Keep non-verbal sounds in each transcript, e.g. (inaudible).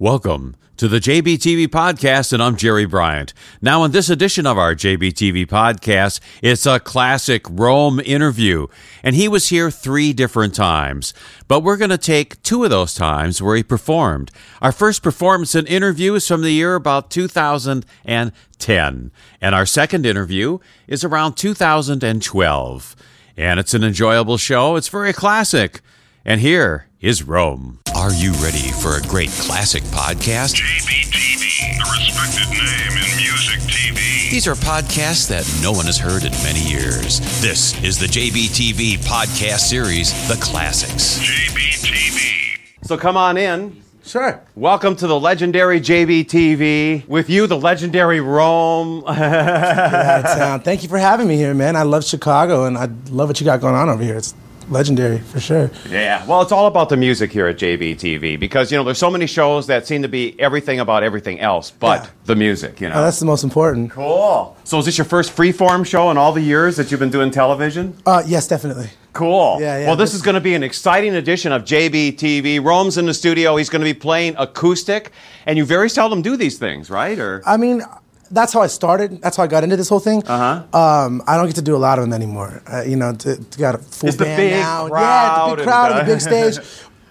Welcome to the JBTV podcast, and I'm Jerry Bryant. Now, in this edition of our JBTV podcast, it's a classic Rome interview, and he was here three different times. But we're going to take two of those times where he performed. Our first performance and interview is from the year about 2010, and our second interview is around 2012. And it's an enjoyable show. It's very classic. And here is Rome. Are you ready for a great classic podcast? JBTV, the respected name in music TV. These are podcasts that no one has heard in many years. This is the JBTV podcast series, The Classics. JBTV. So come on in. Sure. Welcome to the legendary JBTV. With you, the legendary Rome. Out of town. Thank you for having me here, man. I love Chicago and I love what you got going on over here. It's legendary for sure. yeah. Well, it's all about the music here at JBTV because you know there's so many shows that seem to be everything about everything else but Yeah. the music. You know. Oh, that's the most important. cool. So is this your first freeform show in all the years that you've been doing television? Uh, yes, definitely. Cool. Yeah, yeah, Well, this this- is going to be an exciting edition of JBTV. Rome's in the studio. He's going to be playing acoustic, and you very seldom do these things, right? Or I mean, that's how I started. That's how I got into this whole thing. Uh-huh. Um, I don't get to do a lot of them anymore. Uh, you know, to, to got a full It's the band big now. yeah, the big crowd and the big stage.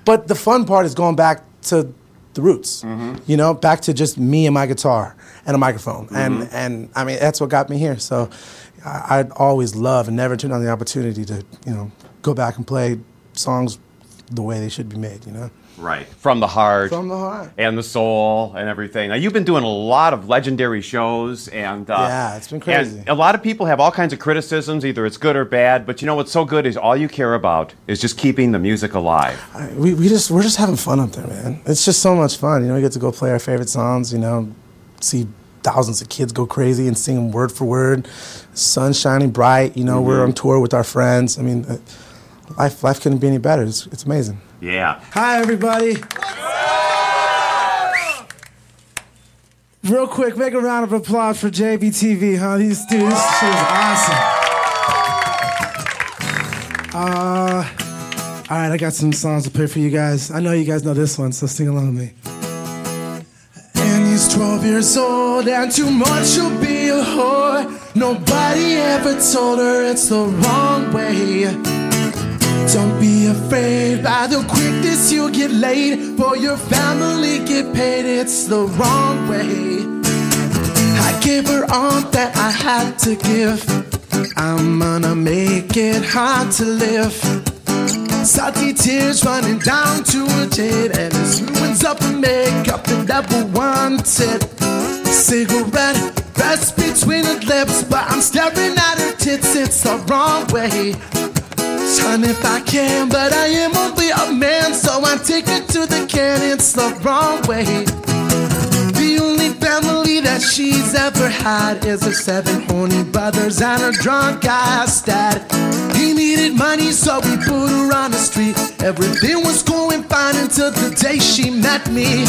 But the fun part is going back to the roots. Mm-hmm. You know, back to just me and my guitar and a microphone. Mm-hmm. And and I mean, that's what got me here. So I, I'd always love and never turn down the opportunity to you know go back and play songs the way they should be made. You know. Right from the heart, From the heart. and the soul, and everything. Now, you've been doing a lot of legendary shows, and uh, Yeah, it's been crazy. And a lot of people have all kinds of criticisms, either it's good or bad. But you know what's so good is all you care about is just keeping the music alive. we, we just we're just having fun up there, man. It's just so much fun. You know, we get to go play our favorite songs. You know, see thousands of kids go crazy and sing them word for word. Sun shining bright. You know, we're on tour with our friends. I mean, uh, life life couldn't be any better. It's, it's amazing. Yeah. Hi, everybody. Real quick, make a round of applause for JBTV, huh? These dudes, this is awesome. Uh, all right, I got some songs to play for you guys. I know you guys know this one, so sing along with me. And he's 12 years old, and too much she'll be a whore. Nobody ever told her it's the wrong way. Don't be afraid by the quickness you get laid. For your family get paid, it's the wrong way. I gave her all that I had to give. I'm gonna make it hard to live. Salty tears running down to her chin, and this ruins up the makeup that never wanted. Cigarette rests between her lips, but I'm staring at her tits. It's the wrong way. Son, if I can, but I am only a man, so I take it to the can. It's the wrong way. The only family that she's ever had is her seven horny brothers and her drunk ass dad. He needed money, so we put her on the street. Everything was going fine until the day she met me.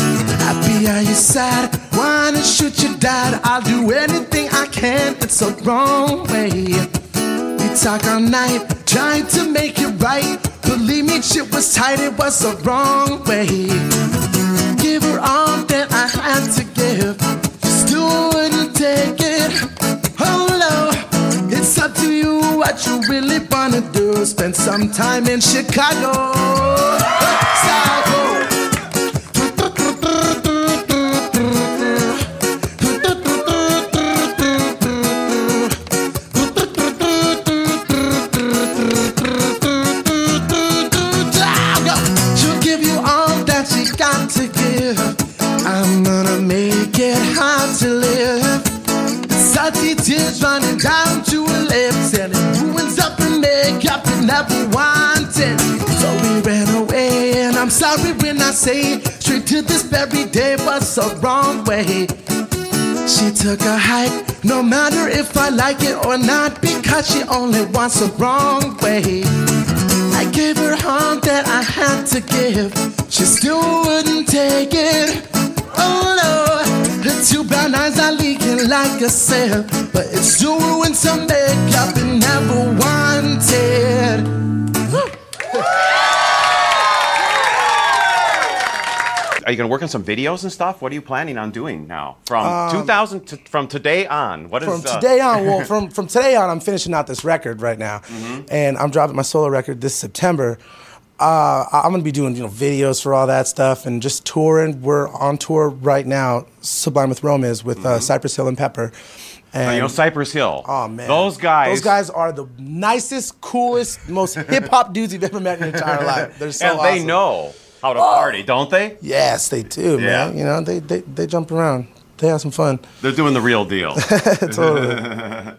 Happy are you sad? Why not shoot your dad? I'll do anything I can. It's the wrong way. Talk all night, trying to make it right. Believe me, shit was tight, it was the wrong way. Give her all that I had to give. Still wouldn't take it. Oh no, it's up to you what you really wanna do. Spend some time in Chicago. Chicago. Never wanted. So we ran away, and I'm sorry when I say straight to this very day was the wrong way. She took a hike, no matter if I like it or not, because she only wants the wrong way. I gave her all that I had to give. She still wouldn't take it. Oh no, her two brown eyes are leaking like a sail. But it's ruined some makeup and never Are you going to work on some videos and stuff? What are you planning on doing now? From 2000 to, from today on, what is From uh, today on, well, (laughs) from from today on, I'm finishing out this record right now, and I'm dropping my solo record this September. Uh, I'm gonna be doing you know videos for all that stuff and just touring. We're on tour right now. Sublime with Rome is with uh, Cypress Hill and Pepper. And you know, Cypress Hill. Oh man, those guys. Those guys are the nicest, coolest, most (laughs) hip hop dudes you've ever met in your entire life. They're so and they know how to party, don't they? Yes, they do, Yeah. man. You know, they, they they jump around. They have some fun. They're doing the real deal. (laughs) (laughs) totally.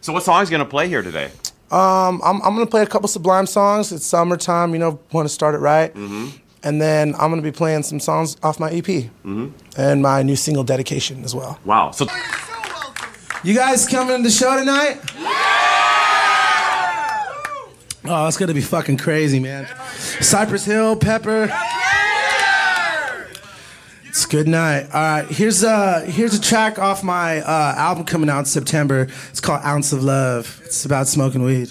so, what song is going to play here today? Um, I'm, I'm gonna play a couple Sublime songs. It's summertime, you know, want to start it right. Mm-hmm. And then I'm gonna be playing some songs off my EP Mm-hmm. and my new single dedication as well. Wow. So, You guys coming to the show tonight? Yeah! Oh, it's gonna be fucking crazy, man. Cypress Hill, Pepper. It's good night. All right, here's a here's a track off my uh, album coming out in September. It's called Ounce of Love. It's about smoking weed.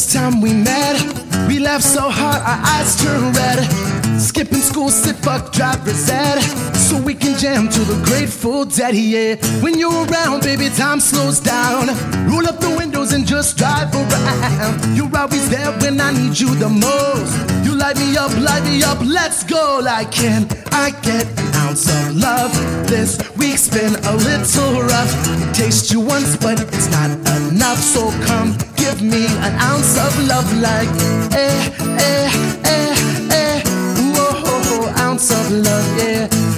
First time we met. We laughed so hard, our eyes turned red. Skipping school, sit fuck driver's ed. So we can jam to the Grateful Dead, yeah. When you're around, baby, time slows down. Roll up the windows and just drive around. You're always there when I need you the most. You light me up, light me up, let's go. Like, can I get an ounce of love? This week's been a little rough. Taste you once, but it's not enough. So come give me an ounce of love, like, eh, eh, eh, of love, yeah.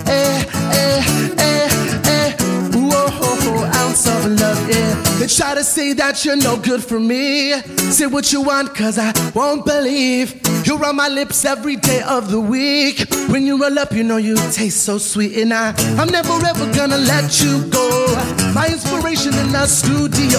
Try to say that you're no good for me. Say what you want, cause I won't believe. You're on my lips every day of the week. When you roll up, you know you taste so sweet. And I, I'm never ever gonna let you go. My inspiration in the studio.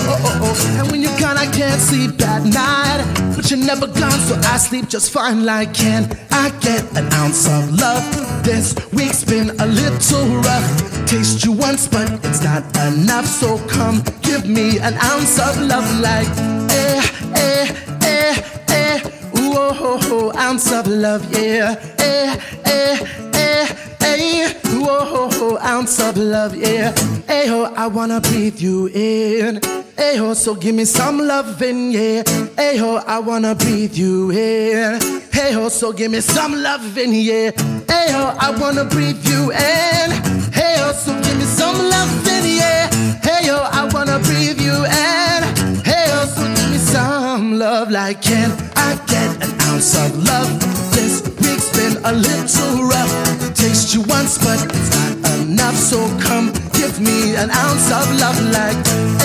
And when you're gone, I can't sleep at night. But you're never gone, so I sleep just fine. Like, can I get an ounce of love? This week's been a little rough. Taste you once, but it's not enough. So come give me an ounce of love. Like, eh, eh, eh, eh. Ooh, oh, oh, ounce of love, yeah. Eh, eh, eh, eh. Ooh, oh, oh, ounce of love, yeah. Hey, oh, I wanna breathe you in. Hey, oh, so give me some loving, yeah. Hey, oh, I wanna breathe you in. Hey, oh, so give me some loving, yeah. Hey, oh, I wanna breathe you in. Hey, oh, so give me some loving, yeah. Hey, oh, I wanna breathe love. Like, can I get an ounce of love? This week's been a little rough. Taste you once, but it's not enough. So come give me an ounce of love. Like,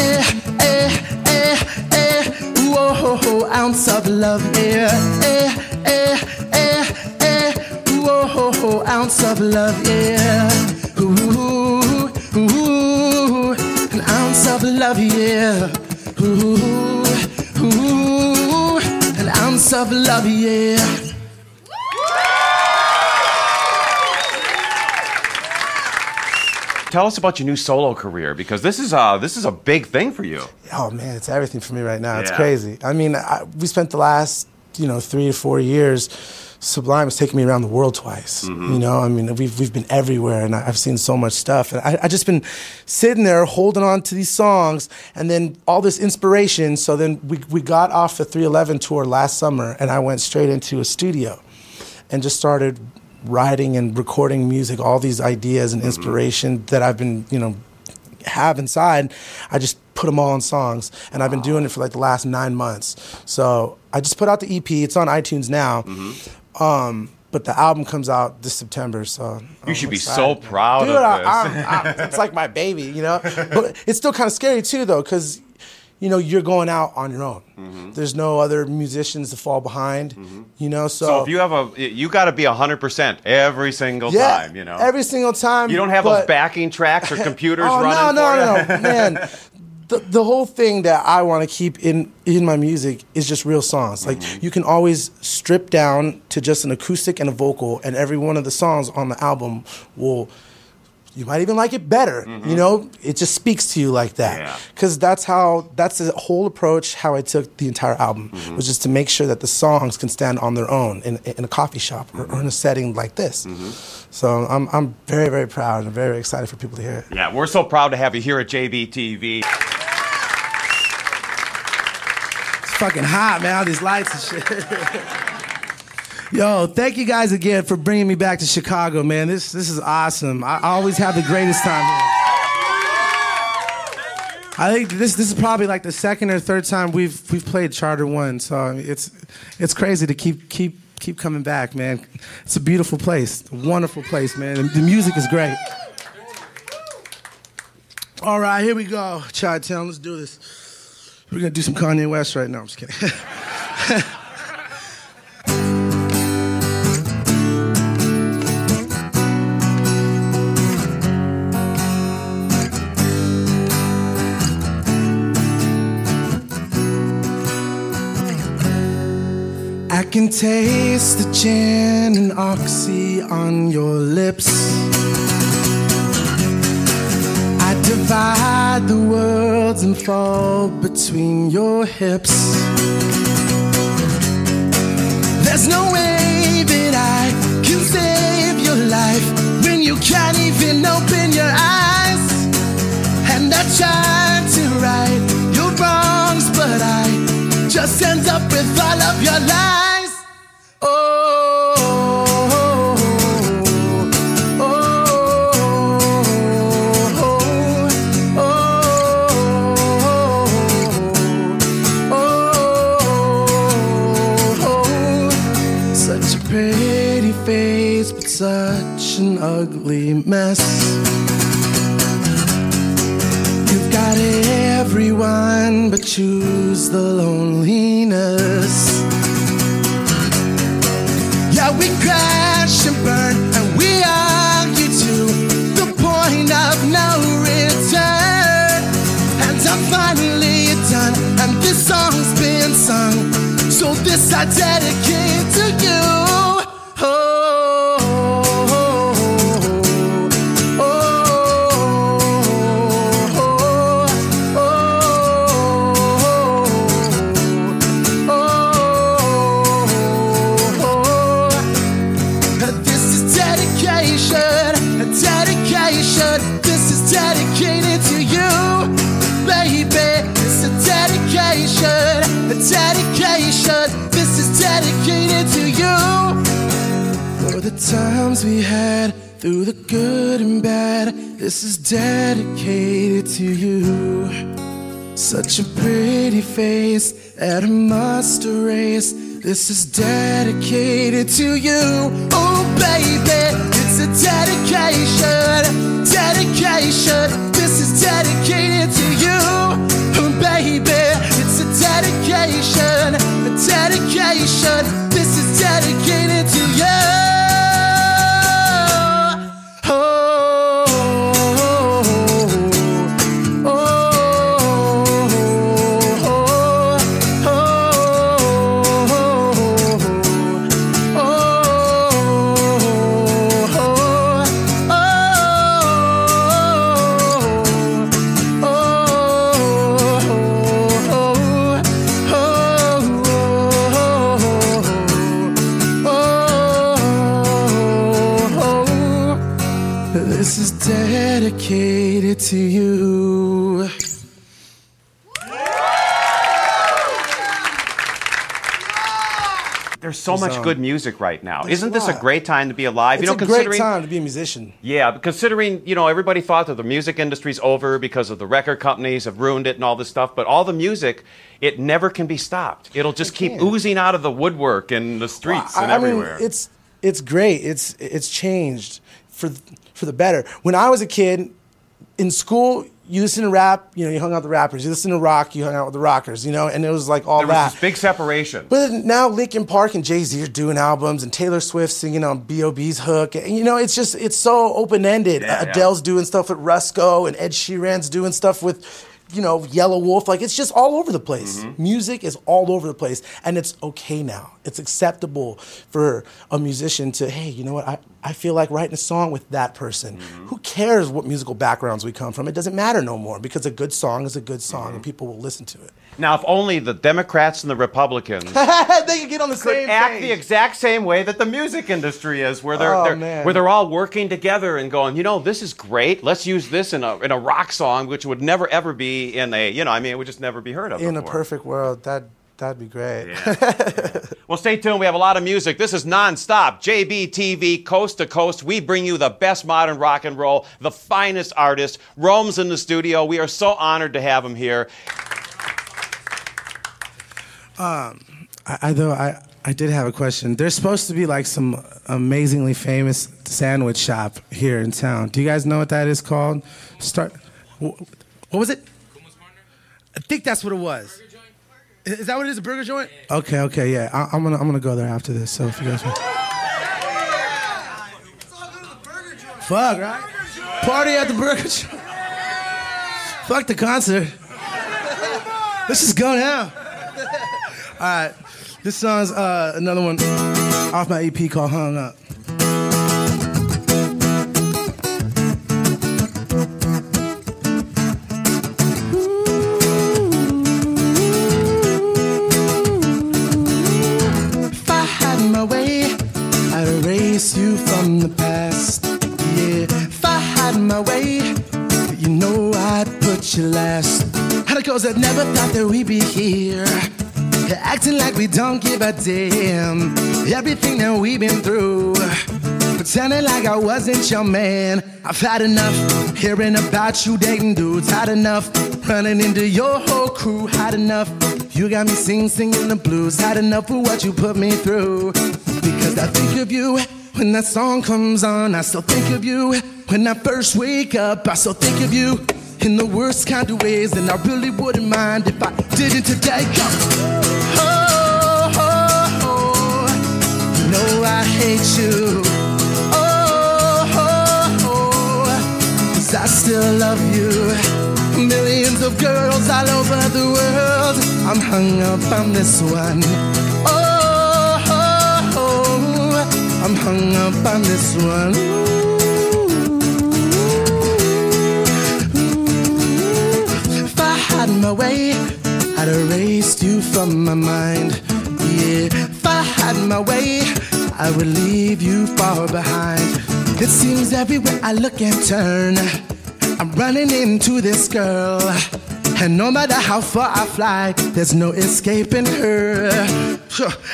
eh, eh, eh, eh. Ooh, oh, oh, oh, ounce of love, yeah. Eh, eh, eh. Eh. Oh, ho, ounce of love, yeah. Ooh, ooh, an ounce of love, yeah. Ooh, an of love, yeah. Tell us about your new solo career because this is a this is a big thing for you. Oh man, it's everything for me right now. It's crazy. I mean, I, we spent the last you know three to four years. Sublime has taken me around the world twice. Mm-hmm. You know, I mean, we've we've been everywhere, and I've seen so much stuff. And I I just been sitting there holding on to these songs, and then all this inspiration. So then we we got off the 311 tour last summer, and I went straight into a studio, and just started writing and recording music, all these ideas and mm-hmm. inspiration that I've been, you know, have inside. I just put them all in songs, and I've been doing it for like the last nine months. So I just put out the EP. It's on iTunes now. Um, but the album comes out this September, so You should I'm be excited, so proud Dude, of I- this. I'm- I'm- it's like my baby, you know. But it's still kind of scary too, though, because you know you're going out on your own. There's no other musicians to fall behind, you know. So, So if you have a you got to be 100% every single yeah, time, you know. every single time. you don't have but- those backing tracks or (laughs) computers oh, running no, no, no, man. (laughs) The, the whole thing that I want to keep in, in my music is just real songs. Like Mm-hmm. you can always strip down to just an acoustic and a vocal, and every one of the songs on the album will. You might even like it better. You know, it just speaks to you like Mm-hmm. Yeah. that. Because that's how that's the whole approach. How I took the entire album Mm-hmm. was just to make sure that the songs can stand on their own in, in a coffee shop or, or in a setting like this. Mm-hmm. So I'm I'm very very proud and very excited for people to hear it. Yeah, we're so proud to have you here at JBTV. It's fucking hot, man. All these lights and shit. (laughs) Yo, thank you guys again for bringing me back to Chicago, man. This this is awesome. I always have the greatest time here. I think this this is probably like the second or third time we've we've played Charter One, so it's it's crazy to keep keep keep coming back, man. It's a beautiful place, a wonderful place, man. The music is great. All right, here we go, Chi Town. Let's do this. We're gonna do some Kanye West right now. I'm just kidding. (laughs) can taste the gin and oxy on your lips. I divide the worlds and fall between your hips. There's no way that I can save your life when you can't even open your eyes. And I try to right your wrongs, but I just end up with all of your lies. Ugly mess. You've got everyone, but choose the loneliness. Yeah, we crash and burn, and we argue to the point of no return. And I'm finally done, and this song's been sung. So this I dedicate times we had, through the good and bad, this is dedicated to you. Such a pretty face that I must erase. This is dedicated to you. Oh, baby, it's a dedication, dedication. This is dedicated to you. Oh, baby, it's a dedication, a dedication. This is dedicated to dedicated to you. There's so much um, good music right now. There's Isn't a this a lot. great time to be alive? It's you know, a great considering time to be a musician. Yeah, but considering, you know, everybody thought that the music industry's over because of the record companies have ruined it and all this stuff, but all the music, it never can be stopped. It'll just keep can't. oozing out of the woodwork and the streets I- and I everywhere. Mean, it's it's great. It's it's changed for for the better. When I was a kid, in school, you listen to rap. You know, you hung out with the rappers. You listen to rock. You hung out with the rockers. You know, and it was like all there was that. this big separation. But now Linkin Park and Jay Z are doing albums, and Taylor Swift singing on B.O.B.'s hook. And you know, it's just it's so open ended. Yeah, yeah. Adele's doing stuff with Rusko, and Ed Sheeran's doing stuff with, you know, Yelawolf. Like it's just all over the place. Mm-hmm. Music is all over the place, and it's okay now. It's acceptable for a musician to, hey, you know what? I, I feel like writing a song with that person. Mm-hmm. Who cares what musical backgrounds we come from? It doesn't matter no more because a good song is a good song, Mm-hmm. and people will listen to it. now, if only the Democrats and the Republicans (laughs) they can get on the could same act page. the exact same way that the music industry is, where they're, Oh, they're where they're all working together and going, you know, this is great. Let's use this in a in a rock song, which would never ever be in a, you know, I mean, it would just never be heard of. in a perfect world, that that'd be great. Well, stay tuned. We have a lot of music. This is nonstop. JBTV, coast to coast. We bring you the best modern rock and roll, the finest artists. Rome's in the studio. We are so honored to have him here. Um, I, I though I I did have a question. There's supposed to be like some amazingly famous sandwich shop here in town. Do you guys know what that is called? Start. What was it? I think that's what it was. Is that what it is? A burger joint? Okay, okay, yeah. I, I'm gonna I'm gonna go there after this. So if you guys. Want... Fuck right. Party at the burger joint. Fuck the concert. Let's just go now. All right, this song's uh, another one off my EP called "Hung Up." Erase you from the past. Yeah, if I had my way, you know I'd put you last. And of course, I never thought that we'd be here. Acting like we don't give a damn. Everything that we've been through. Pretending like I wasn't your man. I've had enough hearing about you dating dudes. Had enough running into your whole crew. Had enough. You got me sing singing the blues. Had enough of what you put me through. Because I think of you when that song comes on. I still think of you when I first wake up. I still think of you in the worst kind of ways. And I really wouldn't mind if I didn't today. Go. Oh, oh, oh. You know I hate you. Oh, oh, oh. 'Cause I still love you. Millions of girls all over the world. I'm hung up on this one. I'm hung up on this one. If I had my way, I'd erase you from my mind. Yeah, if I had my way, I would leave you far behind. It seems everywhere I look and turn, I'm running into this girl. And no matter how far I fly, there's no escaping her.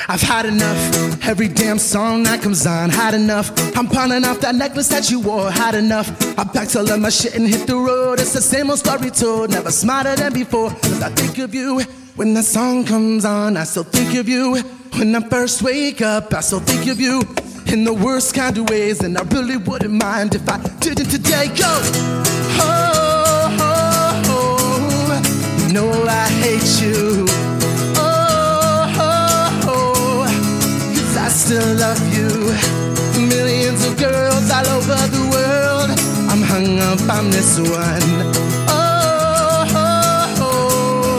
I've had enough. Every damn song that comes on, had enough. I'm pawning off that necklace that you wore, had enough. I packed all of my shit and hit the road. It's the same old story told, never smarter than before. Cause I think of you when the song comes on. I still think of you when I first wake up. I still think of you in the worst kind of ways. And I really wouldn't mind if I didn't today go. Oh, know I hate you. Oh, oh, oh. 'Cause I still love you. Millions of girls all over the world. I'm hung up on this one. Oh, oh, oh.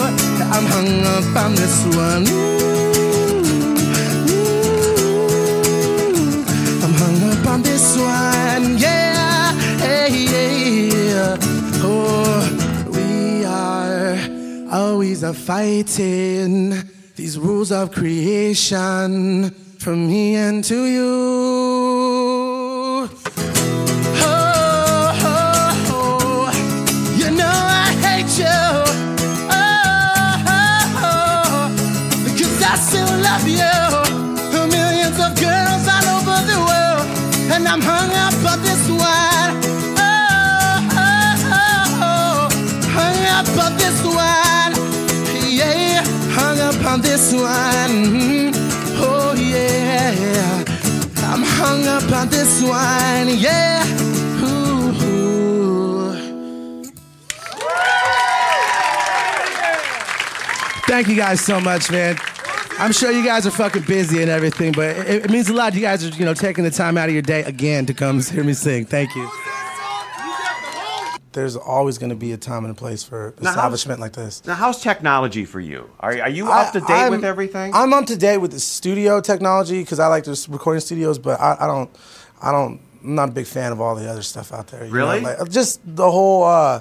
I'm hung up on this one. I'm hung up on this one. Always are fighting these rules of creation from me and to you. On this one. Yeah. Thank you guys so much, man. I'm sure you guys are fucking busy and everything, but it, it means a lot. You guys are, you know, taking the time out of your day again to come (laughs) hear me sing. Thank you. There's always going to be a time and a place for Now, establishment like this. Now, how's technology for you? Are, are you up to date I'm- with everything? I'm up to date with the studio technology because I like the recording studios, but I, I don't, I don't, I'm not a big fan of all the other stuff out there. you know, Really? like, just the whole, uh,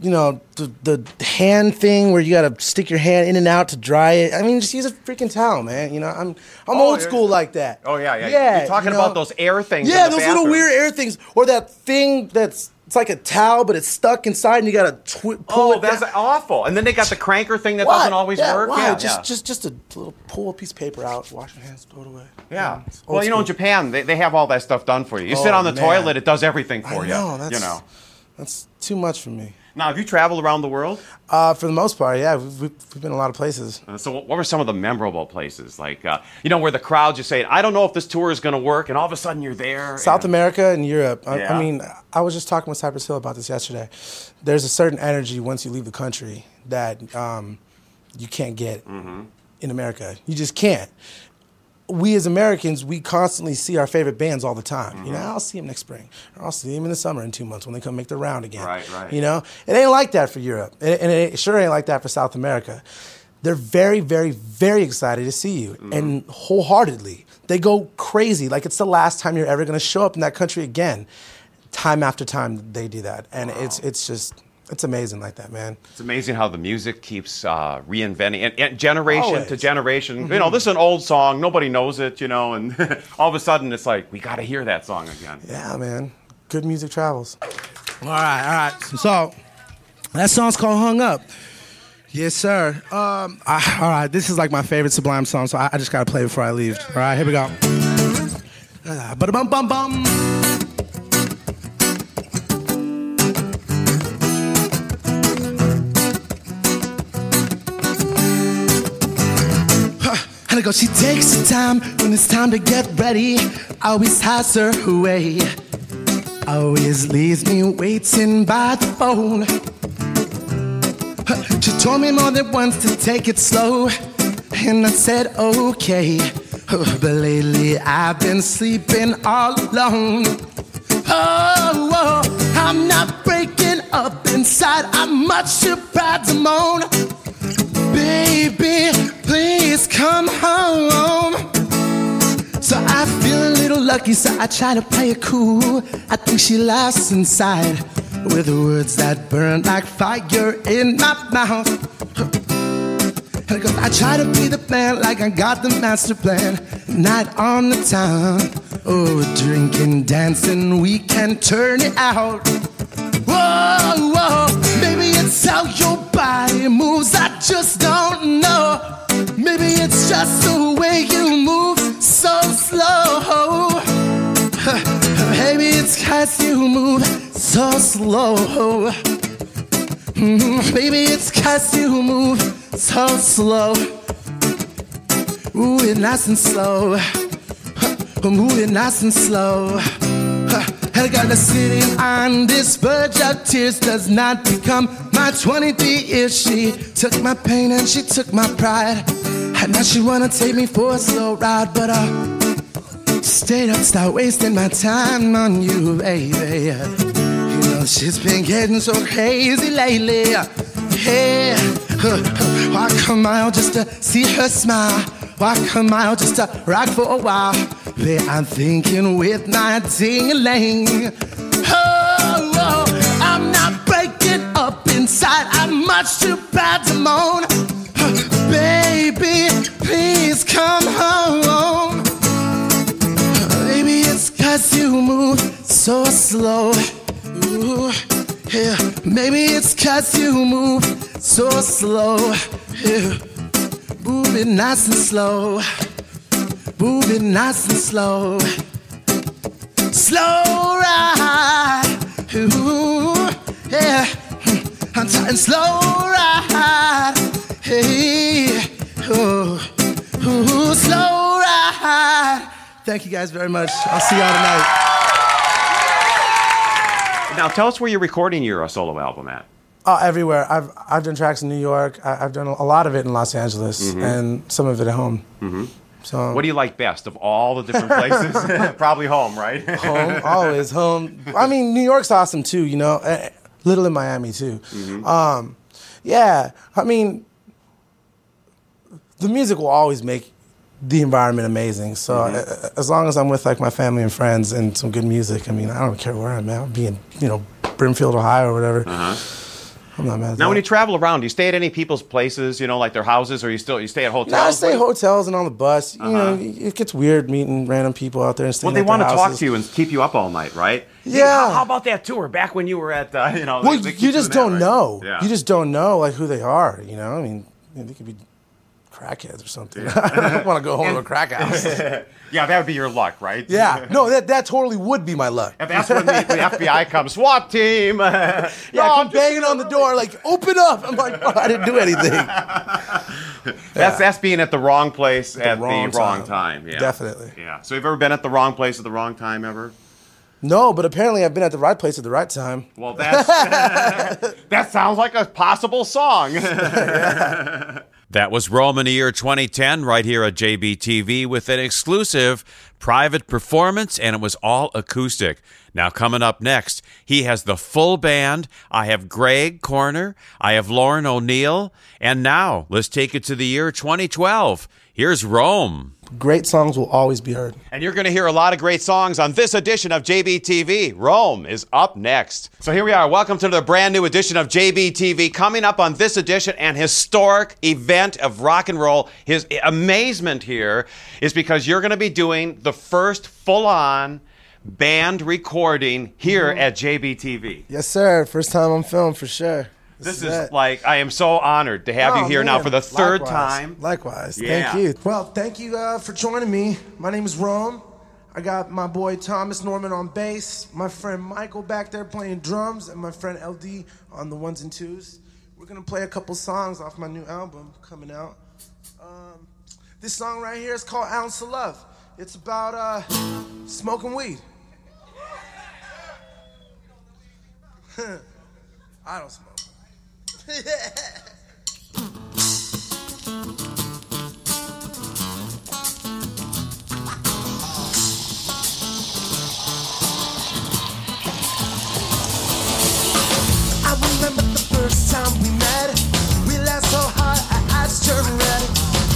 you know, the, the hand thing where you got to stick your hand in and out to dry it. I mean, just use a freaking towel, man. You know, I'm, I'm Oh, old school like that. Oh, yeah, yeah. Yeah. You're talking you about those air things. Yeah, in the those little weird air things, or that thing that's it's like a towel, but it's stuck inside, and you gotta twi- pull Oh, it. that's down. awful. And then they got the cranker thing that Why? doesn't always yeah, work. Why? Yeah, just, yeah. just, just a little pull a piece of paper out, wash your hands, throw it away. Yeah. Well, you know, in. Japan, they, they have all that stuff done for you. You sit Oh, on the man. toilet, it does everything I for know, you. that's, You know. that's too much for me. Now, have you traveled around the world? Uh, for the most part, yeah, we've, we've, we've been a lot of places. Uh, so, what what were some of the memorable places? Like, uh, you know, where the crowd just saying, "I don't know if this tour is going to work," and all of a sudden you're there. South and- America and Europe. I, Yeah. I mean, I was just talking with Cypress Hill about this yesterday. There's a certain energy once you leave the country that um, you can't get Mm-hmm. in America. You just can't. We as Americans, we constantly see our favorite bands all the time. You know, Mm-hmm. I'll see them next spring, or I'll see them in the summer in two months when they come make their round again. Right, right. You know, it ain't like that for Europe, and and it sure ain't like that for South America. They're very, very, very excited to see you, Mm-hmm. and wholeheartedly, they go crazy. Like it's the last time you're ever going to show up in that country again. Time after time, they do that, and it's it's just it's amazing like that, man. It's amazing how the music keeps uh, reinventing, and, and generation Always. to generation. You know, this is an old song, nobody knows it. You know, and (laughs) all of a sudden it's like we got to hear that song again. Yeah, man. Good music travels. All right, all right. So that song's called "Hung Up." Yes, sir. Um, I, all right, this is like my favorite Sublime song, so I, I just gotta play it before I leave. All right, here we go. Uh, And I go, she takes her time when it's time to get ready. Always has her way. Always leaves me waiting by the phone. She told me more than once to take it slow. And I said, okay. But lately I've been sleeping all alone. Oh, oh, I'm not breaking up inside. I'm much too proud to moan. Baby, please come home. So I feel a little lucky, so I try to play it cool. I think she laughs inside with words that burn like fire in my mouth. I I try to be the plan like I got the master plan. Night on the town. Oh, drinking, dancing, we can turn it out. Whoa, maybe it's how your body moves, I just don't know. Maybe it's just the way you move so slow. (laughs) Maybe it's cause you move so slow. (laughs) Maybe it's cause you move so slow. Ooh, it nice and slow. (laughs) Move it nice and slow. I her sitting on this verge of tears does not become my 23 years. She took my pain and she took my pride. And now she wanna take me for a slow ride, but uh, stayed up, start wasting my time on you, baby. You know she's been getting so crazy lately. Hey, walk a mile just to see her smile. Walk a mile just to rock for a while. Babe, I'm thinking with my ding-a-ling. Oh, oh, I'm not breaking up inside. I'm much too proud to moan. Baby, please come home. Maybe it's cause you move so slow. Ooh, yeah. Maybe it's cause you move so slow. Yeah. Moving nice and slow. Moving nice and slow. Slow ride. Ooh, yeah. I'm t- and slow ride. Hey, oh, ooh, slow ride. Thank you guys very much. I'll see y'all tonight. Now, tell us where you're recording your uh, solo album at. Oh, everywhere. I've I've done tracks in New York. I, have done a lot of it in Los Angeles, and some of it at home. Mm-hmm. So What do you like best of all the different places? (laughs) (laughs) Probably home, right? home, always home. I mean, New York's awesome too. You know, Eh, little in Miami too. Um, yeah, I mean, the music will always make the environment amazing. So uh, as long as I'm with like my family and friends and some good music, I mean, I don't care where I'm at. I'll be you know, Brimfield, Ohio, or whatever. I'm not mad. At Now, when you travel around, do you stay at any people's places? You know, like their houses, or you still you stay at hotels? No, I stay What- hotels and on the bus. You know, it gets weird meeting random people out there and Well, they want to talk to you and keep you up all night, right? Yeah. How, how about that tour back when you were at, uh, you know? Well, they- they keep you just doing don't right? know. Yeah. You just don't know like who they are. You know, I mean, they could be crackheads or something. (laughs) I don't want to go home to a crack house. (laughs) yeah, that would be your luck, right? yeah, no, that that totally would be my luck. And that's when the, the FBI (laughs) comes, SWAT team. yeah, Yeah, I am banging on the door like, open up. I'm like, oh, I didn't do anything. That's that's being at the wrong place at wrong the wrong time. time. Yeah, Definitely. Yeah. So, have you ever been at the wrong place at the wrong time ever? No, but apparently I've been at the right place at the right time. Well, that's that sounds like a possible song. That was the year 2010 right here at JBTV with an exclusive private performance, and it was all acoustic. Now, coming up next, he has the full band. I have Greg Corner, I have Lauren O'Neill, and now let's take it to the year 2012. Here's Rome. Great songs will always be heard. and you're going to hear a lot of great songs on this edition of JBTV. Rome is up next. So here we are. Welcome to the brand new edition of JBTV. Coming up on this edition, an historic event of rock and roll. His amazement here is because you're going to be doing the first full on band recording here at JBTV. Yes, sir. First time on film for sure. This is it. like, I am so honored to have you Oh, here now for the third Likewise. time. Likewise. Yeah. Thank you. Well, thank you uh, for joining me. My name is Rome. I got my boy Thomas Norman on bass, my friend Michael back there playing drums, and my friend LD on the ones and twos. We're gonna play a couple songs off my new album coming out. Um, this song right here is called Ounce of Love. It's about uh, smoking weed. I don't smoke. I remember the first time we met. We laughed so hard, our eyes turned red.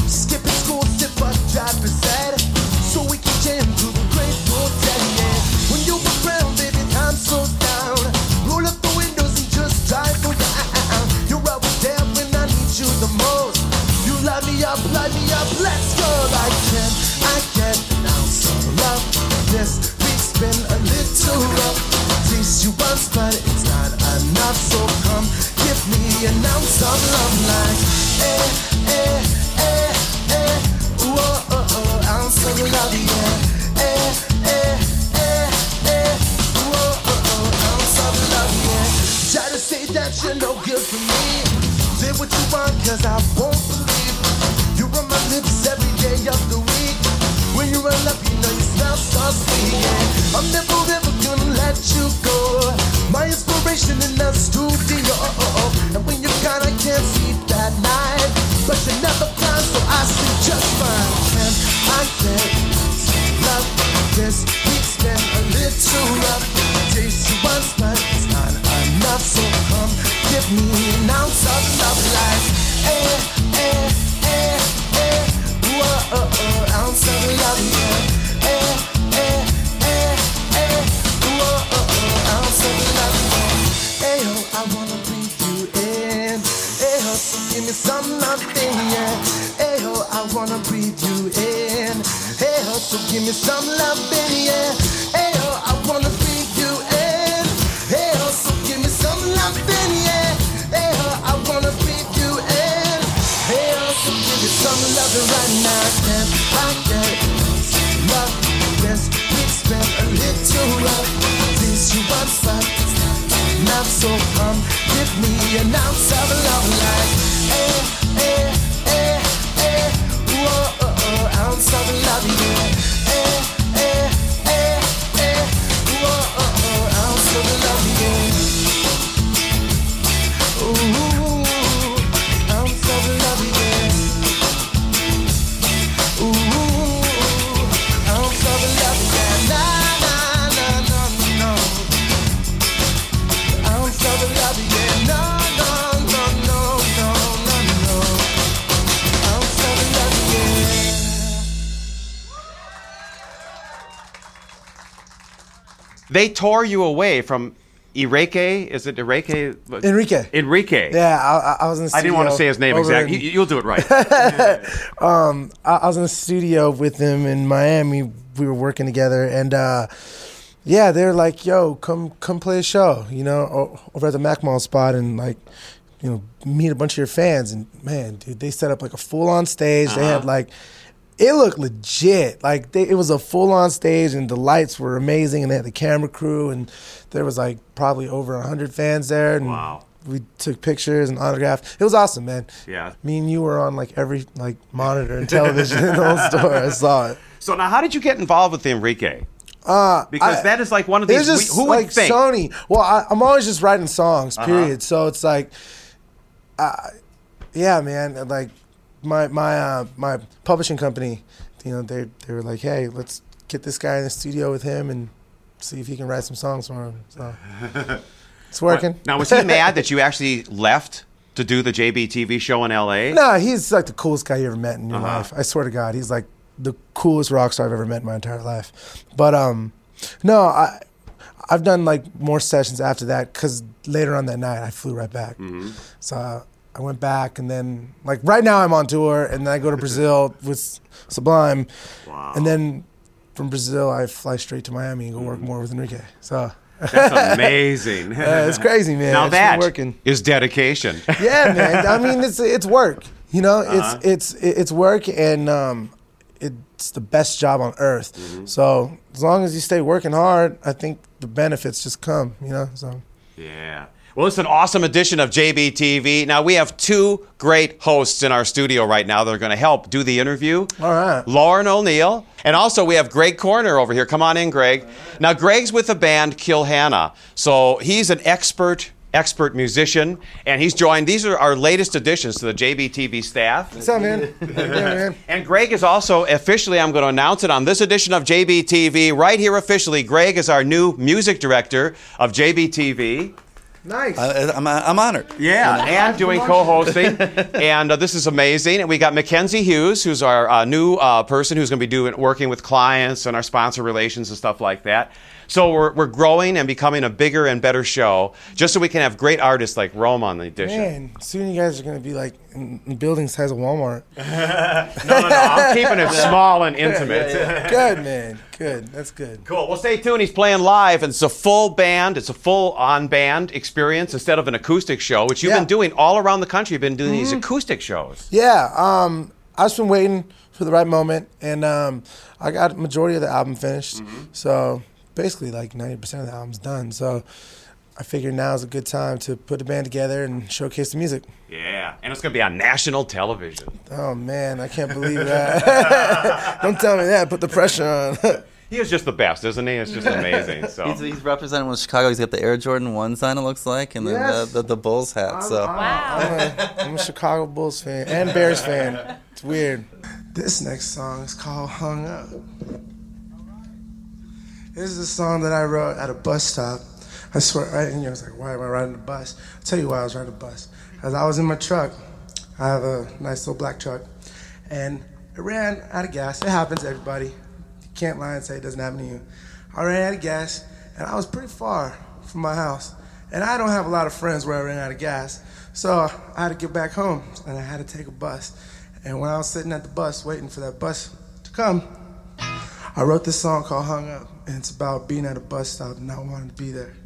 Skipping school, sip a. So light me up, let's go. I can, I can now some love. This week's been a little rough. Tease you once, but it's not enough. So come, give me an ounce of love, They tore you away from Enrique. Is it Enrique? Enrique. Enrique. Yeah, I, I was in the I didn't want to say his name exactly. in- You, you'll do it right. (laughs) um, I, I was in the studio with them in Miami. We were working together, and uh, yeah, they were like, "Yo, come come play a show," you know, over at the Mac Mall spot, and like, you know, meet a bunch of your fans. And man, dude, they set up like a full on stage. They had like. It looked legit. Like they, it was a full on stage, and the lights were amazing, and they had the camera crew, and there was like probably over hundred fans there. And Wow. We took pictures and autographed. It was awesome, man. Yeah. Me and you were on like every like monitor and television in the whole store. I saw it. so now, how did you get involved with Enrique? Uh, Because I- that is like one of these. just who like would think? Sony. Well, I, I'm always just writing songs. Period. So it's like, uh, yeah, man. Like my my uh, my publishing company, you know, they they were like, hey, let's get this guy in the studio with him and see if he can write some songs for him. So (laughs) it's working. Now, was he mad that you actually left to do the JB TV show in LA? (laughs) No, he's like the coolest guy you ever met in your Uh-huh. life. I swear to God, he's like the coolest rock star I've ever met in my entire life. But um, no, I I've done like more sessions after that because later on that night I flew right back. Mm-hmm. So I went back and then like right now I'm on tour and then I go to Brazil (laughs) with Sublime, and then from Brazil I fly straight to Miami and go work more with Enrique. So. That's (laughs) amazing. Yeah, it's crazy, man. Now It's that working. is dedication. yeah, man. I mean, it's it's work. You know, Uh-huh. it's it's it's work, and um, it's the best job on earth. Mm-hmm. So as long as you stay working hard, I think the benefits just come. You know, so Yeah. Well, it's an awesome edition of JBTV. Now, we have two great hosts in our studio right now that are going to help do the interview. All right. Lauren O'Neill. And also, we have Greg Corner over here. Come on in, Greg. Now, Greg's with the band Kill Hannah. So he's an expert, expert musician. And he's joined, these are our latest additions to the JBTV staff. what's up, man? yeah. And Greg is also officially, I'm going to announce it on this edition of JBTV, right here officially. Greg is our new music director of JB TV. Nice. I, I'm, I'm honored. Yeah, and doing co-hosting, (laughs) and uh, this is amazing. And we got Mackenzie Hughes, who's our uh, new uh, person who's going to be doing working with clients and our sponsor relations and stuff like that. So we're, we're growing and becoming a bigger and better show, just so we can have great artists like Rome on the edition. Man, soon you guys are gonna be like in, in building size of Walmart. (laughs) No, no, no, I'm keeping it (laughs) small and intimate. (laughs) Good, man. Good. That's good. Cool. Well, stay tuned. He's playing live, and it's a full band. It's a full on-band experience instead of an acoustic show, which you've Yeah. been doing all around the country. You've been doing these acoustic shows. Yeah, um, I've been waiting for the right moment, and um, I got majority of the album finished. So basically, like ninety percent of the album's done. So I figured now is a good time to put the band together and showcase the music. Yeah, and it's going to be on national television. Oh man, I can't believe that! (laughs) Don't tell me that. Put the pressure on. (laughs) He is just the best, isn't he? It's just amazing. So. He's, he's representing with Chicago. He's got the Air Jordan 1 sign, it looks like, and then Yes. the, the, the Bulls hat. So wow, I'm a, I'm a Chicago Bulls fan and Bears fan. It's weird. This next song is called "Hung Up." This is a song that I wrote at a bus stop. I swear, right? And I was like, "Why am I riding the bus?" I'll tell you why I was riding the bus. As I was in my truck, I have a nice little black truck, and it ran out of gas. It happens to everybody. You can't lie and say it doesn't happen to you. I ran out of gas, and I was pretty far from my house. And I don't have a lot of friends where I ran out of gas. So I had to get back home, and I had to take a bus. And when I was sitting at the bus waiting for that bus to come, I wrote this song called Hung Up. And it's about being at a bus stop and not wanting to be there.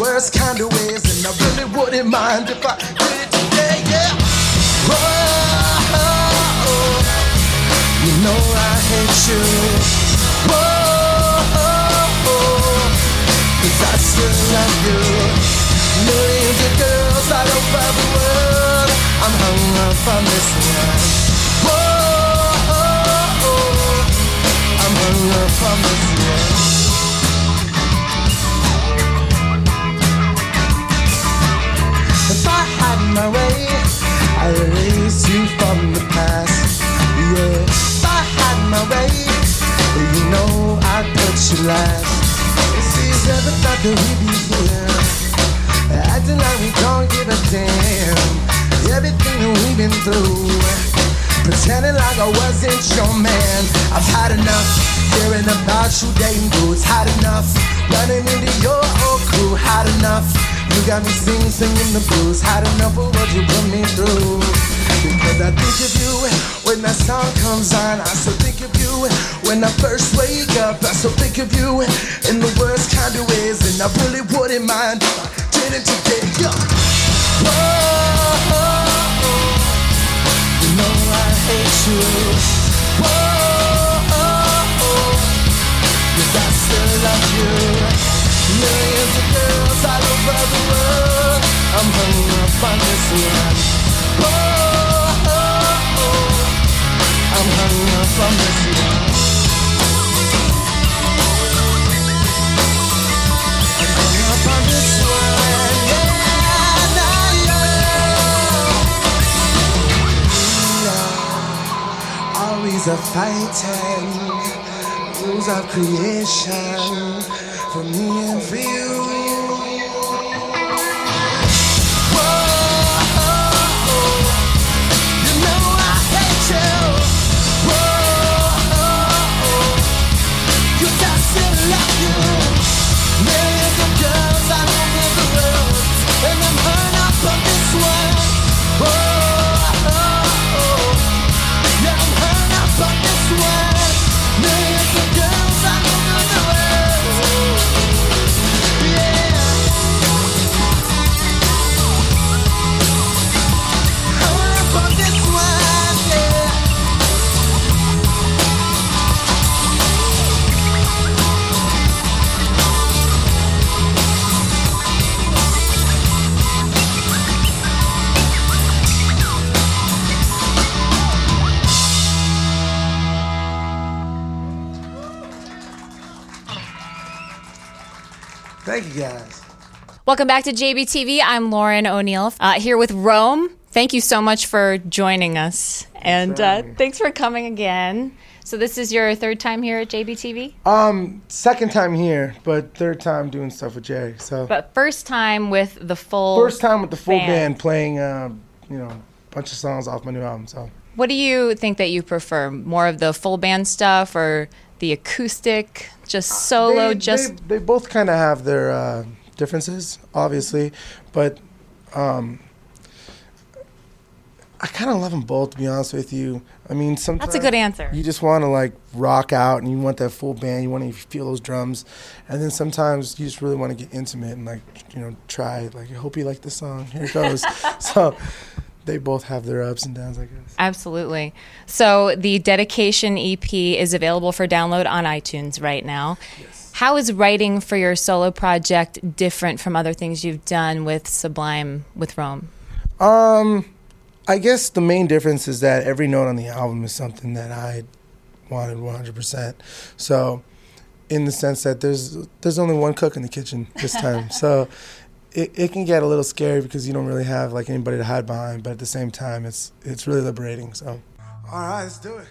Worst kind of ways, and I really wouldn't mind if I did today. Yeah. Whoa, you know I hate you. Whoa, cause I still love you. Millions of girls all over the world. I'm hung up on this one. Whoa, I'm hung up on this my way, I'd erase you from the past. Yeah, if I had my way, you know I'd put you last. See, never thought that we'd be here, acting like we don't give a damn. Everything that we've been through, pretending like I wasn't your man. I've had enough hearing about you dating dudes. Had enough running into your old crew. Had enough. You got me singing, singing the blues. Had enough of what you put me through. Because I think of you when that song comes on. I still think of you when I first wake up. I still think of you in the worst kind of ways. And I really wouldn't mind if I did it today. Yeah. Oh, Whoa, oh, oh. you know I hate you. Whoa, cause I still love you. Millions of girls all over the world. I'm hung up on this one. Whoa, I'm hung up on this one. I'm hung up on this one. Yeah, nah, yeah. Always a fighting rules of creation for me and for you. Thank you guys. Welcome back to JBTV. I'm Lauren O'Neill uh, here with Rome. Thank you so much for joining us. and uh, thanks for coming again. So, this is your third time here at JBTV? Um, second time here, but third time doing stuff with Jerry. So But first time with the full. first time with the full band. band, playing, uh, you know, a bunch of songs off my new album. So What do you think that you prefer? More of the full band stuff or the acoustic, just solo, they, just. they, they both kind of have their uh, differences, obviously, but um, I kind of love them both. To be honest with you, I mean, sometimes That's a good answer. You just want to like rock out, and you want that full band. You want to feel those drums, and then sometimes you just really want to get intimate and like you know try. Like I hope you like this song. Here it goes. (laughs) so they both have their ups and downs, I guess. Absolutely. So the dedication EP is available for download on iTunes right now. Yes. How is writing for your solo project different from other things you've done with Sublime with Rome? Um, I guess the main difference is that every note on the album is something that I wanted 100%. So, in the sense that there's there's only one cook in the kitchen this time, (laughs) so it, it can get a little scary because you don't really have like anybody to hide behind. But at the same time, it's it's really liberating. So, all right, let's do it.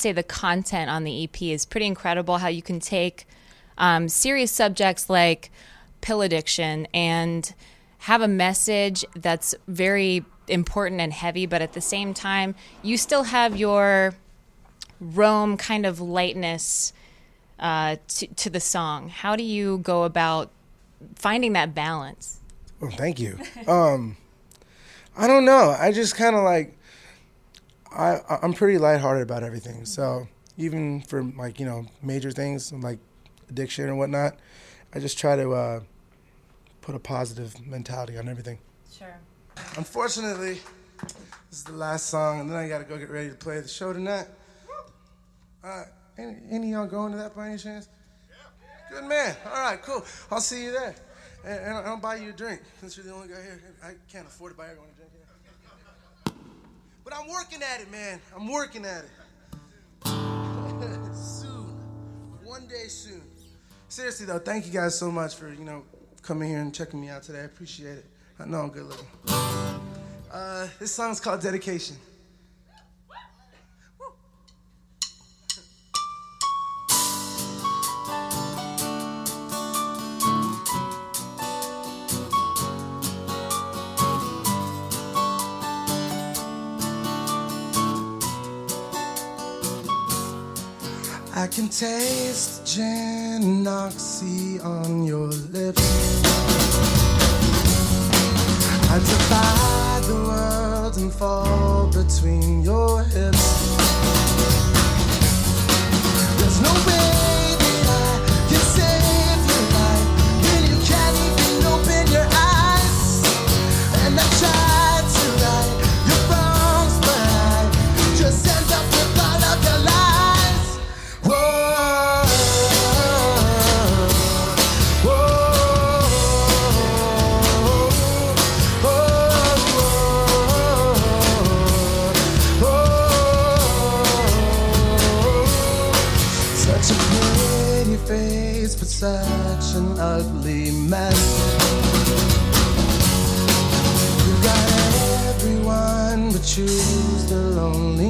Well, to say the content on the EP is pretty incredible. How you can take um, serious subjects like pill addiction and have a message that's very important and heavy, but at the same time, you still have your Rome kind of lightness uh, to, to the song. How do you go about finding that balance? Oh, thank you. Um, I don't know. I just kind of like I I'm pretty lighthearted about everything. So even for like you know major things like addiction and whatnot, I just try to uh, put a positive mentality on everything. Sure. Unfortunately, this is the last song, and then I gotta go get ready to play the show tonight. Uh, any, any of y'all going to that by any chance? Good man. All right, cool. I'll see you there. And, and I'll buy you a drink since you're the only guy here. I can't afford to buy everyone a drink. But I'm working at it, man. I'm working at it. (laughs) soon. One day soon. Seriously though, thank you guys so much for, you know, coming here and checking me out today. I appreciate it. I know I'm good looking. Uh, this song's called Dedication. Can taste gin oxy on your lips. I defy the world and fall between your hips. Choose the loneliness.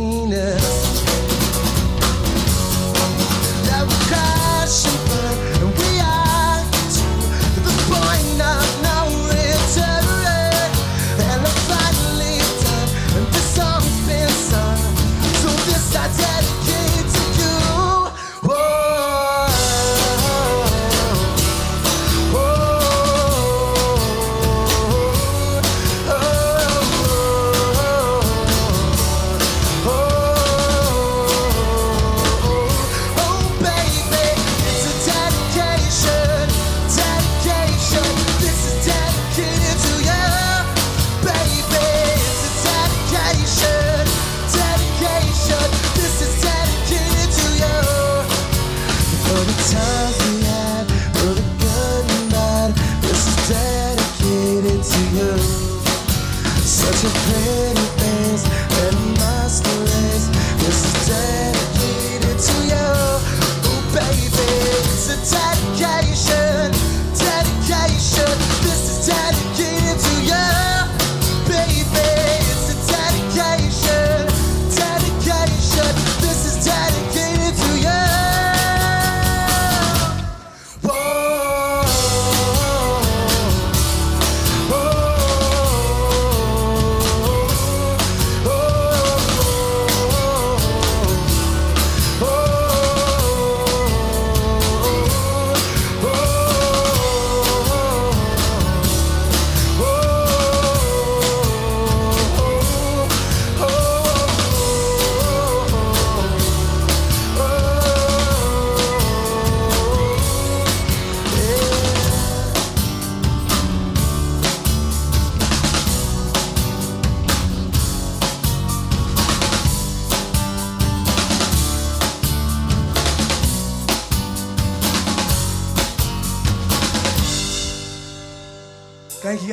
Such a pretty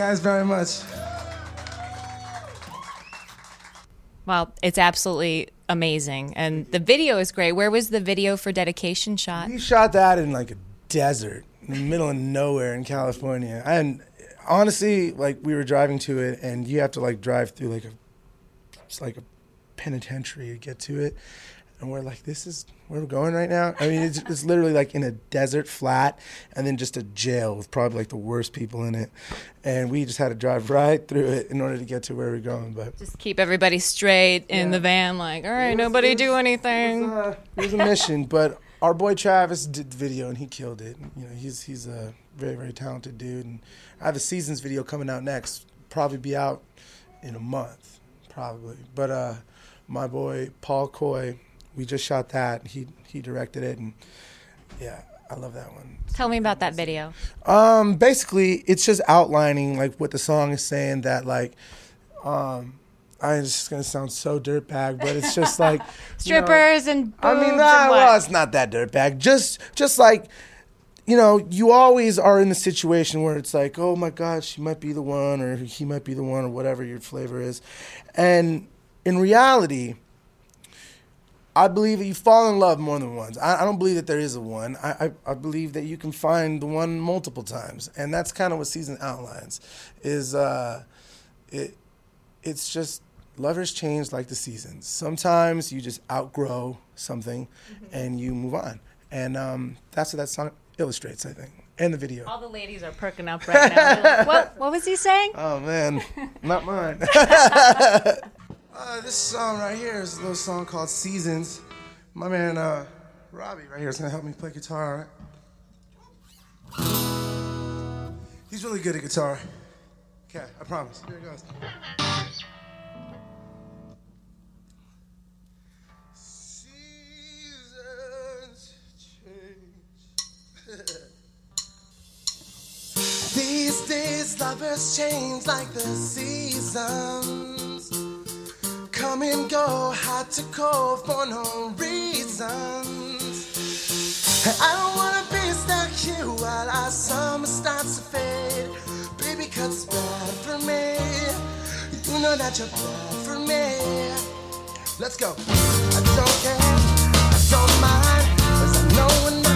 guys very much. Well, it's absolutely amazing. And the video is great. Where was the video for dedication shot? We shot that in like a desert in the middle of nowhere in California. And honestly, like we were driving to it, and you have to like drive through like a, it's like a penitentiary to get to it. And we're like, this is where we're going right now. I mean, it's, it's literally like in a desert flat, and then just a jail with probably like the worst people in it. And we just had to drive right through it in order to get to where we're going. But Just keep everybody straight in the van, like, all right, nobody do anything. uh, it was a mission, (laughs) but our boy Travis did the video and he killed it. You know, he's he's a very very talented dude, and I have a seasons video coming out next. Probably be out in a month, probably. But uh, my boy Paul Coy, we just shot that. He he directed it, and yeah, I love that one. Tell me about that video. Um, basically, it's just outlining like what the song is saying. That like, um, I just gonna sound so dirtbag, but it's just (laughs) like you know- Strippers and I mean, nah, well, it's not that dirtbag. Just, just like, you know, you always are in the situation where it's like, oh my God, she might be the one, or he might be the one, or whatever your flavor is, and in reality. I believe that you fall in love more than once. I, I don't believe that there is a one. I, I, I believe that you can find the one multiple times, and that's kind of what season outlines. Is uh, it? It's just lovers change like the seasons. Sometimes you just outgrow something, and you move on, and um, that's what that song illustrates, I think, and the video. All the ladies are perking up right now. Like, what, what was he saying? (laughs) Oh man, not mine. (laughs) uh, this song right here is a little song called Seasons. My man uh, Robbie right here is gonna help me play guitar. Right? He's really good at guitar. Okay, I promise. Here it goes. Seasons change. (laughs) These days, lovers change like the seasons. Come and go, hot to cold for no reasons. I don't wanna be stuck here while our summer starts to fade. Baby, cause it's bad for me. You know that you're bad for me. Let's go. I don't care, I don't mind. Cause I know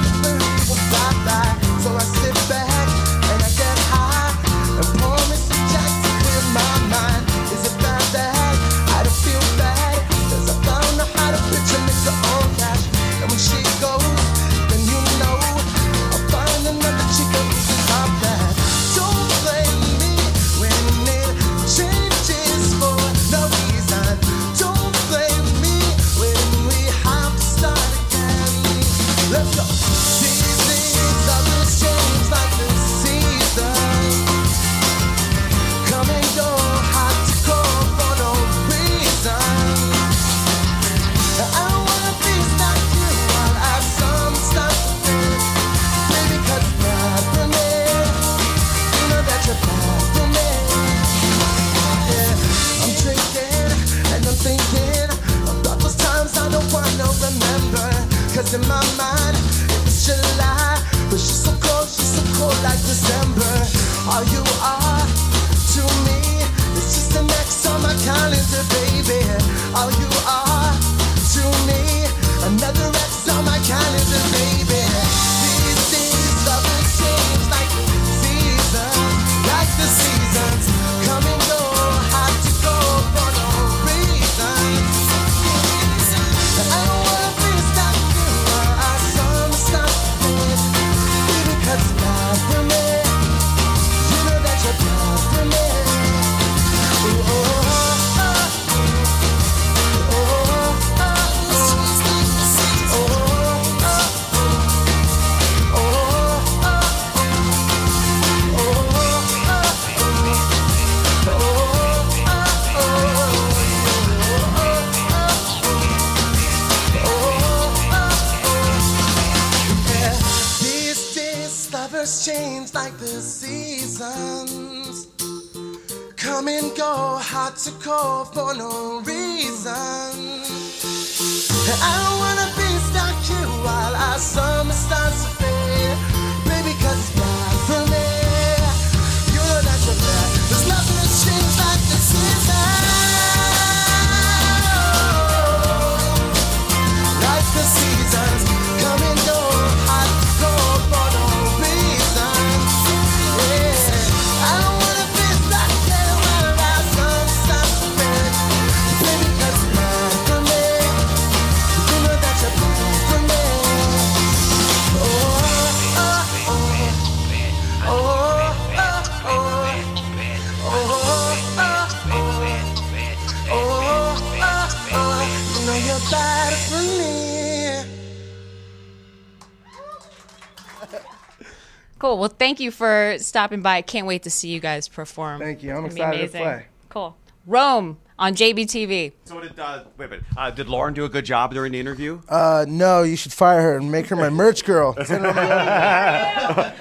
thank you for stopping by. Can't wait to see you guys perform. Thank you. I'm It's gonna be excited to amazing. play. Cool. Rome on JBTV. So did uh, wait a minute. Uh, did Lauren do a good job during the interview? Uh, no, you should fire her and make her my (laughs) merch girl. (laughs)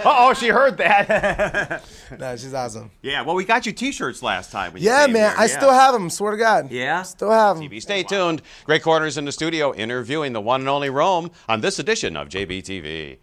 oh, she heard that. (laughs) no, she's awesome. yeah. Well, we got you T-shirts last time. When Yeah, came man, here. I Yeah. still have them. Swear to God. Yeah? Still have them. TV, stay tuned. Great Corners in the studio interviewing the one and only Rome on this edition of JBTV.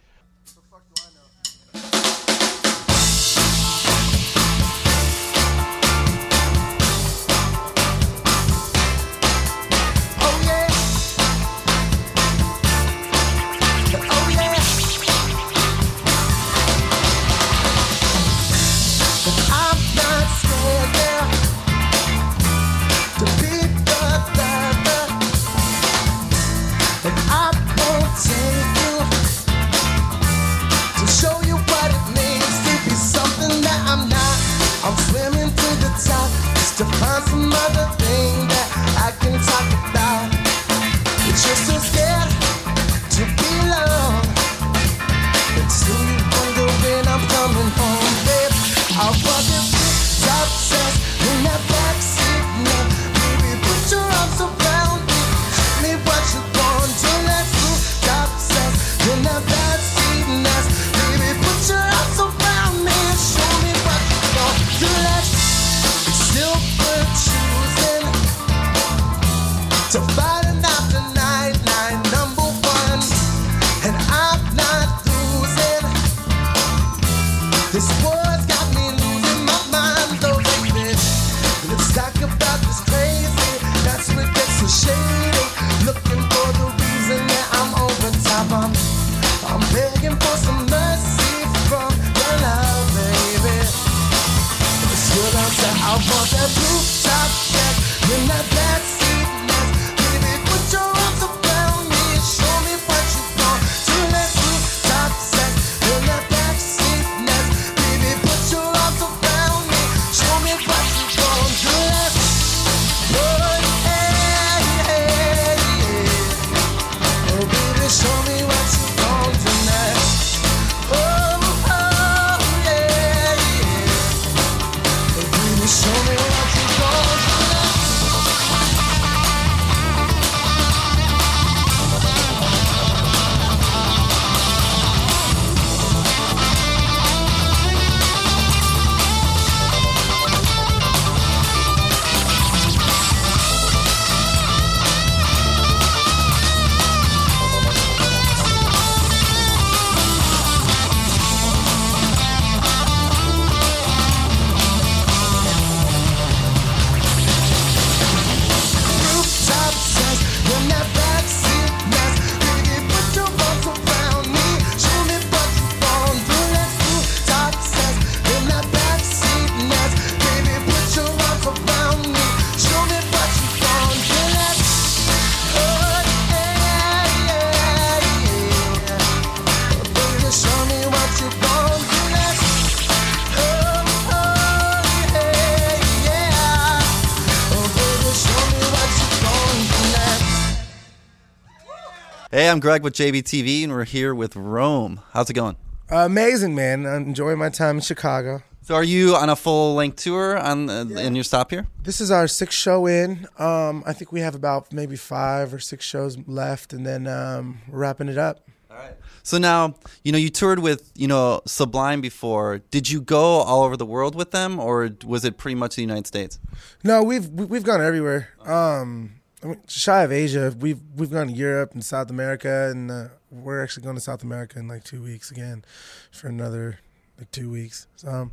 Hey, I'm Greg with JBTV, and we're here with Rome. How's it going? Amazing, man. I'm enjoying my time in Chicago. So, are you on a full length tour on uh, in your stop here? This is our sixth show in. Um, I think we have about maybe five or six shows left, and then um, we're wrapping it up. All right. So now, you know, you toured with, you know, Sublime before. Did you go all over the world with them, or was it pretty much the United States? No, we've we- we've gone everywhere. Um, I mean, shy of Asia, we've we've gone to Europe and South America, and uh, we're actually going to South America in like two weeks again, for another like two weeks. So, um,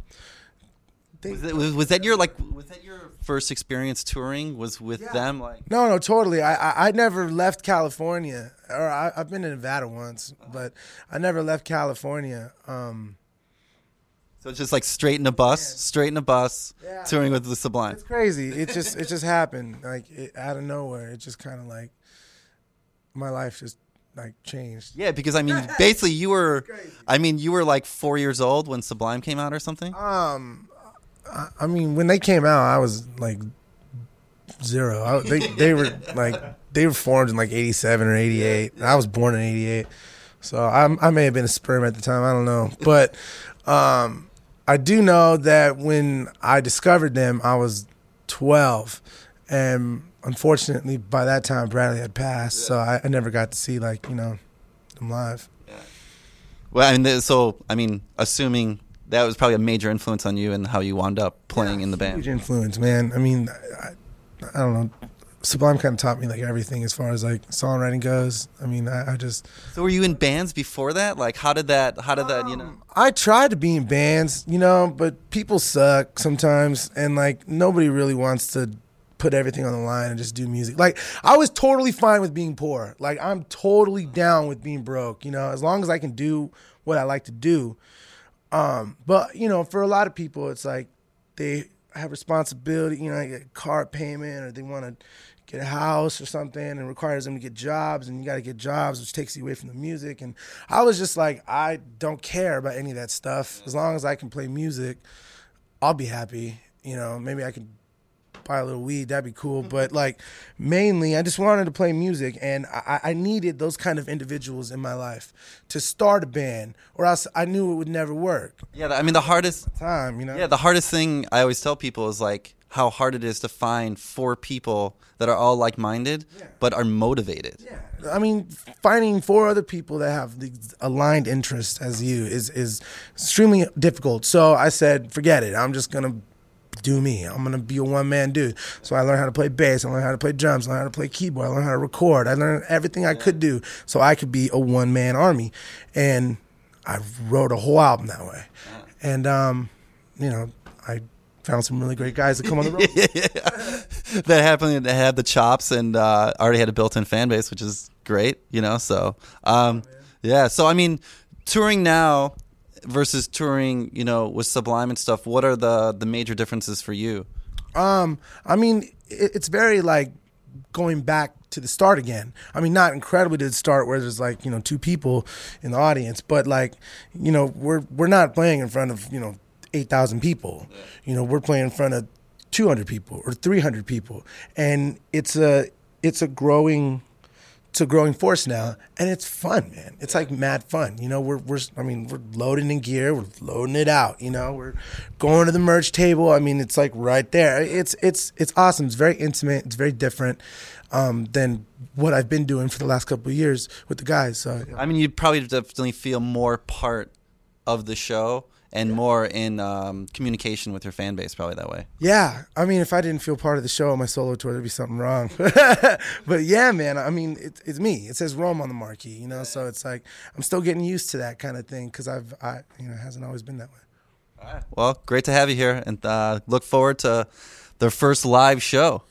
they, Was, it, was, that your like? Was that your first experience touring? Was with them? Like, no, no, totally. I, I I never left California, or I, I've been in Nevada once, but I never left California. Um, so it's just like straight in a bus, straight in a bus, Yeah. touring with the Sublime. It's crazy. It just it just happened like it, out of nowhere. It just kind of like my life just like changed. Yeah, because I mean, (laughs) basically, you were. I mean, you were like four years old when Sublime came out, or something. Um, I, I mean, when they came out, I was like zero. I, they they were like they were formed in like '87 or '88. I was born in '88, so I, I may have been a sperm at the time. I don't know, but um, I do know that when I discovered them, I was 12, and unfortunately, by that time, Bradley had passed, so I, I never got to see like you know them live. Well, I mean, so I mean, assuming that was probably a major influence on you and how you wound up playing in the band. Huge influence, man. I mean, I, I don't know. Sublime kind of taught me like everything as far as like songwriting goes. I mean, I, I just So were you in bands before that? Like, how did that? How did that? You know? I tried to be in bands, you know, but people suck sometimes, and like nobody really wants to put everything on the line and just do music. Like I was totally fine with being poor. Like I'm totally down with being broke. You know, as long as I can do what I like to do. Um, but you know, for a lot of people, it's like they have responsibility. You know, like a car payment, or they want to get a house or something, and requires them to get jobs, and you got to get jobs, which takes you away from the music. And I was just like, I don't care about any of that stuff. As long as I can play music, I'll be happy. You know, maybe I can buy a little weed, that'd be cool. Mm-hmm. But like mainly I just wanted to play music and I, I needed those kind of individuals in my life to start a band or else I knew it would never work. Yeah, I mean, the hardest time, you know. Yeah, the hardest thing I always tell people is like how hard it is to find four people that are all like-minded but are motivated. Yeah. I mean, finding four other people that have the aligned interests as you is is extremely difficult. So I said, forget it. I'm just gonna do me. I'm gonna be a one man dude. So I learned how to play bass. I learned how to play drums. I learned how to play keyboard. I learned how to record. I learned everything I could do so I could be a one man army. And I wrote a whole album that way. And um, you know, found some really great guys to come on the road. (laughs) that happened to have the chops and uh, already had a built-in fan base, which is great, you know. So, um, yeah. So, I mean, touring now versus touring, you know, with Sublime and stuff. What are the the major differences for you? Um, I mean, it, it's very like going back to the start again. I mean, not incredibly to the start where there's like you know two people in the audience, but like you know we're we're not playing in front of you know eight thousand people. You know, we're playing in front of two hundred people or three hundred people, and it's a it's a growing it's a growing force now, and it's fun, man. It's like mad fun. You know, we're we're I mean, we're loading in gear, we're loading it out. You know, we're going to the merch table. I mean, it's like right there. It's it's it's awesome. It's very intimate. It's very different um, than what I've been doing for the last couple of years with the guys. So I mean, you probably definitely feel more part of the show and more in um, communication with your fan base, probably that way. Yeah, I mean, if I didn't feel part of the show on my solo tour, there'd be something wrong. (laughs) but yeah, man, I mean, it, it's me. It says Rome on the marquee, you know. So it's like I'm still getting used to that kind of thing because I've, I, you know, it hasn't always been that way. Well, great to have you here, and uh, look forward to the first live show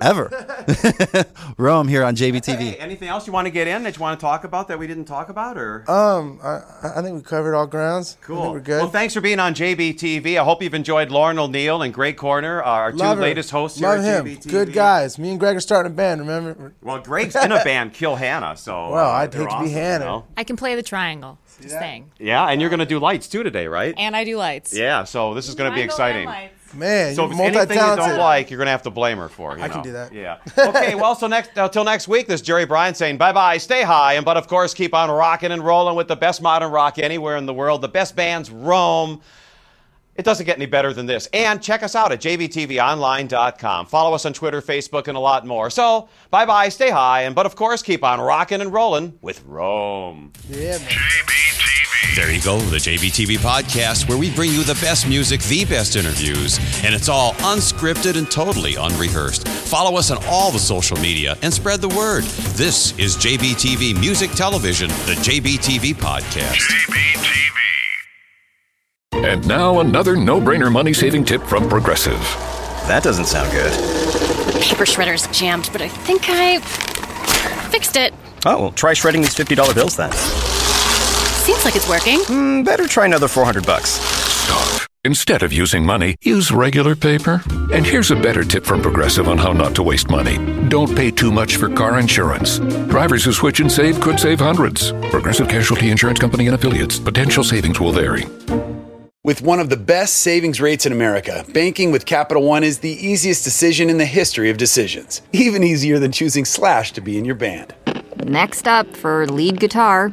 ever. (laughs) (laughs) Rome here on JBTV. Hey, anything else you want to get in that you want to talk about that we didn't talk about, or? Um, I, I think we covered all grounds. I think Cool. we're good. Well, thanks for being on JBTV. I hope you've enjoyed Lauren O'Neill and Greg Corner, our two Love her. latest hosts here at him. JBTV. Good guys. Me and Greg are starting a band. Remember? Well, Greg's in a band, Kill Hannah. So Well, uh, I'd they're hate to be awesome, Hannah. you know? I can play the triangle. Just saying. Yeah, and you're going to do lights too today, right? And I do lights. Yeah, so this is going to be Triangle and exciting. Lights. Man, So you're if it's anything you don't like, you're going to have to blame her for. You I can do that. Yeah. Okay. Well, so next uh, until next week, this is Jerry Bryant saying bye bye, stay high, and but of course keep on rocking and rolling with the best modern rock anywhere in the world, the best bands Rome. It doesn't get any better than this. And check us out at jbtvonline.com. Follow us on Twitter, Facebook, and a lot more. So, bye bye, stay high, and but of course, keep on rocking and rolling with Rome. Yeah, man. There you go, the JBTV podcast, where we bring you the best music, the best interviews, and it's all unscripted and totally unrehearsed. Follow us on all the social media and spread the word. This is JBTV Music Television, the JBTV podcast. And now another no-brainer money-saving tip from Progressive. That doesn't sound good. Paper shredder's jammed, but I think I fixed it. Oh, well, try shredding these $50 bills then. Seems like it's working. Mm, better try another 400 bucks. Instead of using money, use regular paper. And here's a better tip from Progressive on how not to waste money. Don't pay too much for car insurance. Drivers who switch and save could save hundreds. Progressive Casualty Insurance Company and affiliates. Potential savings will vary. With one of the best savings rates in America, banking with Capital One is the easiest decision in the history of decisions. (laughs) Even easier than choosing Slash to be in your band. Next up for lead guitar.